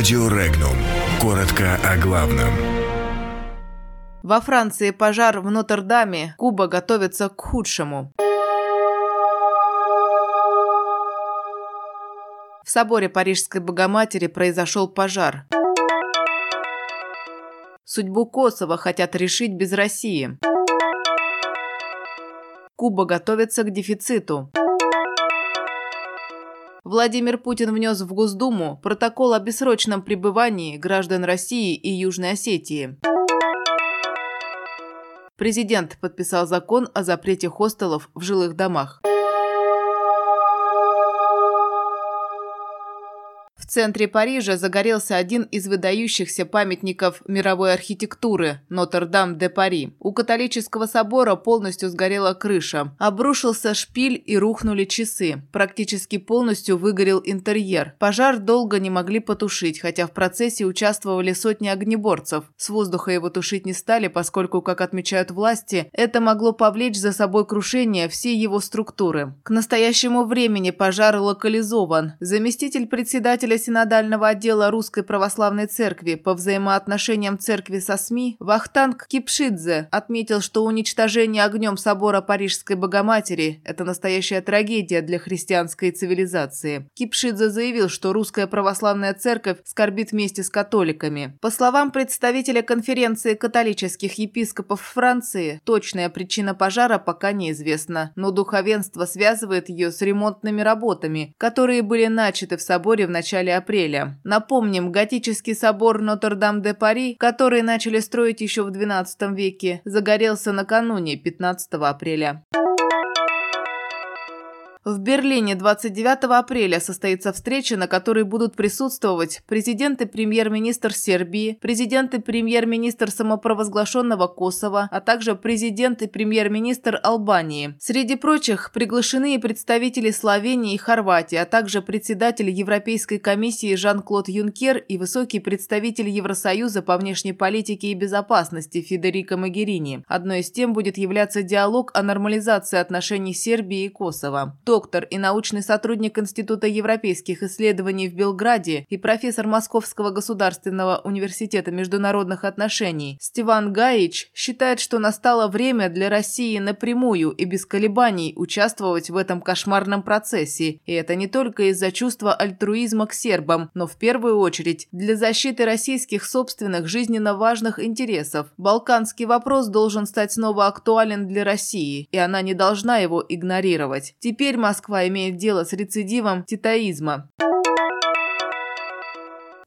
Радио Регнум. Коротко о главном. Во Франции пожар в Нотр-Даме. Куба готовится к худшему. В соборе Парижской Богоматери произошел пожар. Судьбу Косово хотят решить без России. Куба готовится к дефициту. Владимир Путин внес в Госдуму протокол о бессрочном пребывании граждан России и Южной Осетии. Президент подписал закон о запрете хостелов в жилых домах. Центре Парижа загорелся один из выдающихся памятников мировой архитектуры – Нотр-Дам-де-Пари. У католического собора полностью сгорела крыша. Обрушился шпиль и рухнули часы. Практически полностью выгорел интерьер. Пожар долго не могли потушить, хотя в процессе участвовали сотни огнеборцев. С воздуха его тушить не стали, поскольку, как отмечают власти, это могло повлечь за собой крушение всей его структуры. К настоящему времени пожар локализован. Заместитель председателя синодального отдела Русской Православной Церкви по взаимоотношениям церкви со СМИ Вахтанг Кипшидзе отметил, что уничтожение огнем собора Парижской Богоматери – это настоящая трагедия для христианской цивилизации. Кипшидзе заявил, что Русская Православная Церковь скорбит вместе с католиками. По словам представителя конференции католических епископов Франции, точная причина пожара пока неизвестна, но духовенство связывает ее с ремонтными работами, которые были начаты в соборе в начале апреля. Напомним, готический собор Нотр-Дам-де-Пари, который начали строить еще в XII веке, загорелся накануне 15 апреля. В Берлине 29 апреля состоится встреча, на которой будут присутствовать президент и премьер-министр Сербии, президент и премьер-министр самопровозглашенного Косово, а также президент и премьер-министр Албании. Среди прочих приглашены и представители Словении и Хорватии, а также председатель Европейской комиссии Жан-Клод Юнкер и высокий представитель Евросоюза по внешней политике и безопасности Федерико Магерини. Одной из тем будет являться диалог о нормализации отношений Сербии и Косово доктор и научный сотрудник Института европейских исследований в Белграде и профессор Московского государственного университета международных отношений Стиван Гаич считает, что настало время для России напрямую и без колебаний участвовать в этом кошмарном процессе. И это не только из-за чувства альтруизма к сербам, но в первую очередь для защиты российских собственных жизненно важных интересов. Балканский вопрос должен стать снова актуален для России, и она не должна его игнорировать. Теперь Москва имеет дело с рецидивом титаизма.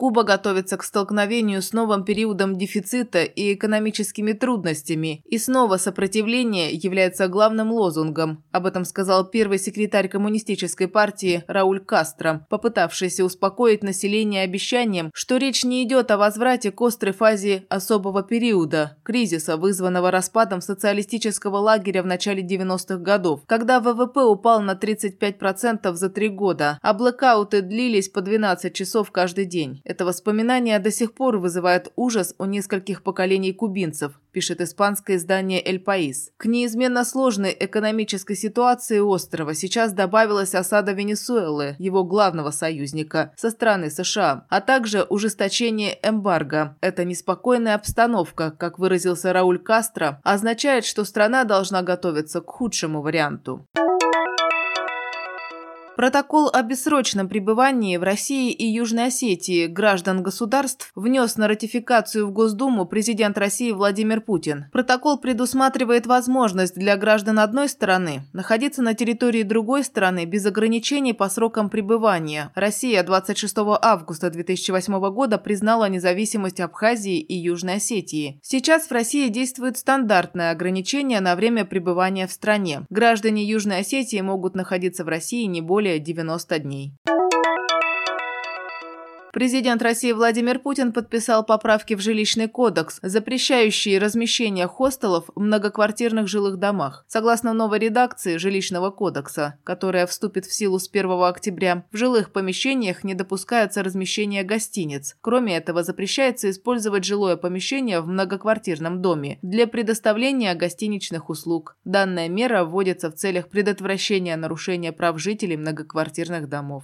Куба готовится к столкновению с новым периодом дефицита и экономическими трудностями, и снова сопротивление является главным лозунгом. Об этом сказал первый секретарь коммунистической партии Рауль Кастро, попытавшийся успокоить население обещанием, что речь не идет о возврате к острой фазе особого периода – кризиса, вызванного распадом социалистического лагеря в начале 90-х годов, когда ВВП упал на 35% за три года, а блэкауты длились по 12 часов каждый день. Это воспоминание до сих пор вызывает ужас у нескольких поколений кубинцев, пишет испанское издание «Эль Паис». К неизменно сложной экономической ситуации острова сейчас добавилась осада Венесуэлы, его главного союзника, со стороны США, а также ужесточение эмбарго. Эта неспокойная обстановка, как выразился Рауль Кастро, означает, что страна должна готовиться к худшему варианту. Протокол о бессрочном пребывании в России и Южной Осетии граждан государств внес на ратификацию в Госдуму президент России Владимир Путин. Протокол предусматривает возможность для граждан одной страны находиться на территории другой страны без ограничений по срокам пребывания. Россия 26 августа 2008 года признала независимость Абхазии и Южной Осетии. Сейчас в России действует стандартное ограничение на время пребывания в стране. Граждане Южной Осетии могут находиться в России не более более 90 дней. Президент России Владимир Путин подписал поправки в жилищный кодекс, запрещающие размещение хостелов в многоквартирных жилых домах. Согласно новой редакции жилищного кодекса, которая вступит в силу с 1 октября, в жилых помещениях не допускается размещение гостиниц. Кроме этого, запрещается использовать жилое помещение в многоквартирном доме для предоставления гостиничных услуг. Данная мера вводится в целях предотвращения нарушения прав жителей многоквартирных домов.